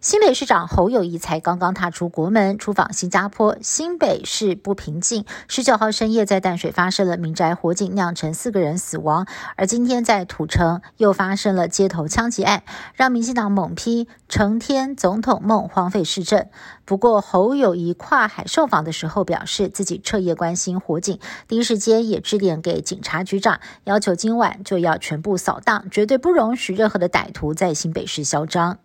新北市长侯友谊才刚刚踏出国门，出访新加坡。新北市不平静，十九号深夜在淡水发生了民宅火警，酿成四个人死亡。而今天在土城又发生了街头枪击案，让民进党猛批成天总统梦荒废市政。不过侯友谊跨海受访的时候表示，自己彻夜关心火警，第一时间也致电给警察局长，要求今晚就要全部扫荡，绝对不容许任何的歹徒在新北市嚣张。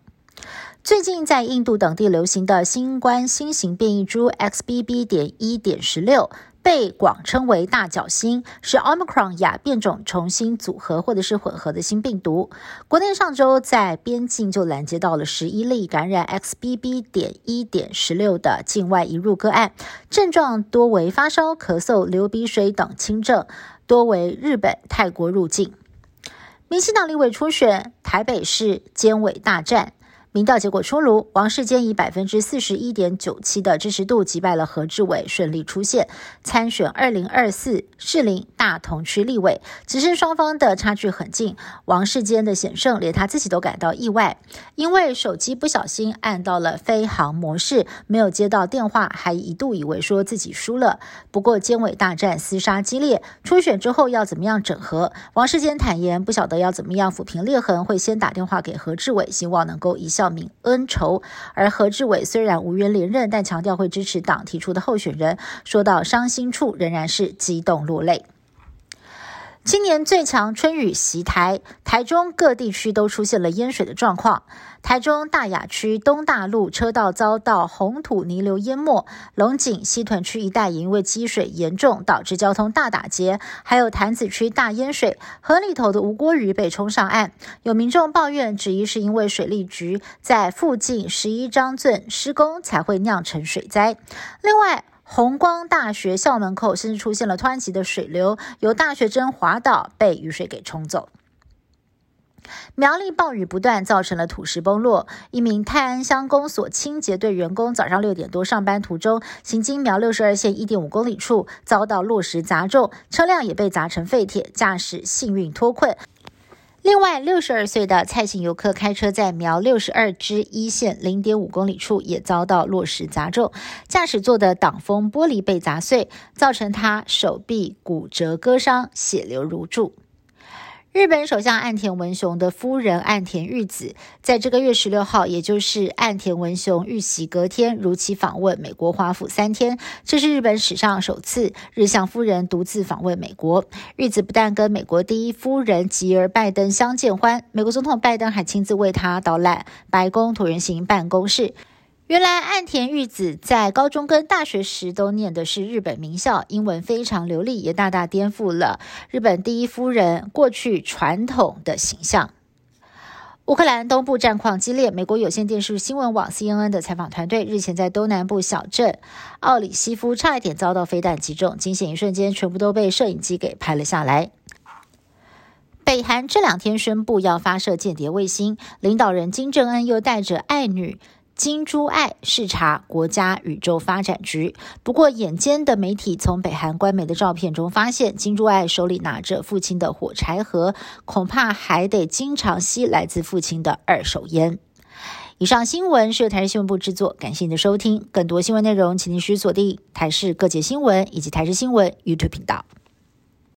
最近在印度等地流行的新冠新型变异株 XBB. 点一点十六，被广称为大角星，是 Omicron 亚变种重新组合或者是混合的新病毒。国内上周在边境就拦截到了十一例感染 XBB. 点一点十六的境外移入个案，症状多为发烧、咳嗽、流鼻水等轻症，多为日本、泰国入境。民进党立委初选，台北市监委大战。民调结果出炉，王世坚以百分之四十一点九七的支持度击败了何志伟，顺利出现参选二零二四士林大同区立委。只是双方的差距很近，王世坚的险胜连他自己都感到意外，因为手机不小心按到了飞行模式，没有接到电话，还一度以为说自己输了。不过监委大战厮杀激烈，初选之后要怎么样整合？王世坚坦言不晓得要怎么样抚平裂痕，会先打电话给何志伟，希望能够一笑。名恩仇，而何志伟虽然无缘连任，但强调会支持党提出的候选人。说到伤心处，仍然是激动落泪。今年最强春雨袭台，台中各地区都出现了淹水的状况。台中大雅区东大路车道遭到红土泥流淹没，龙井西屯区一带也因为积水严重，导致交通大打结。还有潭子区大淹水，河里头的无锅鱼被冲上岸。有民众抱怨，质疑是因为水利局在附近十一张镇施工才会酿成水灾。另外，红光大学校门口甚至出现了湍急的水流，有大学生滑倒，被雨水给冲走。苗栗暴雨不断，造成了土石崩落。一名泰安乡公所清洁队员工早上六点多上班途中，行经苗六十二线一点五公里处，遭到落石砸中，车辆也被砸成废铁，驾驶幸运脱困。另外，六十二岁的蔡姓游客开车在苗六十二支一线零点五公里处也遭到落石砸中，驾驶座的挡风玻璃被砸碎，造成他手臂骨折割伤，血流如注。日本首相岸田文雄的夫人岸田裕子，在这个月十六号，也就是岸田文雄遇袭隔天，如期访问美国华府三天。这是日本史上首次日向夫人独自访问美国。裕子不但跟美国第一夫人吉尔拜登相见欢，美国总统拜登还亲自为他导览白宫椭圆形办公室。原来岸田裕子在高中跟大学时都念的是日本名校，英文非常流利，也大大颠覆了日本第一夫人过去传统的形象。乌克兰东部战况激烈，美国有线电视新闻网 CNN 的采访团队日前在东南部小镇奥里西夫差一点遭到飞弹击中，惊险一瞬间全部都被摄影机给拍了下来。北韩这两天宣布要发射间谍卫星，领导人金正恩又带着爱女。金珠爱视察国家宇宙发展局，不过眼尖的媒体从北韩官媒的照片中发现，金珠爱手里拿着父亲的火柴盒，恐怕还得经常吸来自父亲的二手烟。以上新闻是由台视新闻部制作，感谢您的收听。更多新闻内容，请您需锁定台视各界新闻以及台视新闻 YouTube 频道。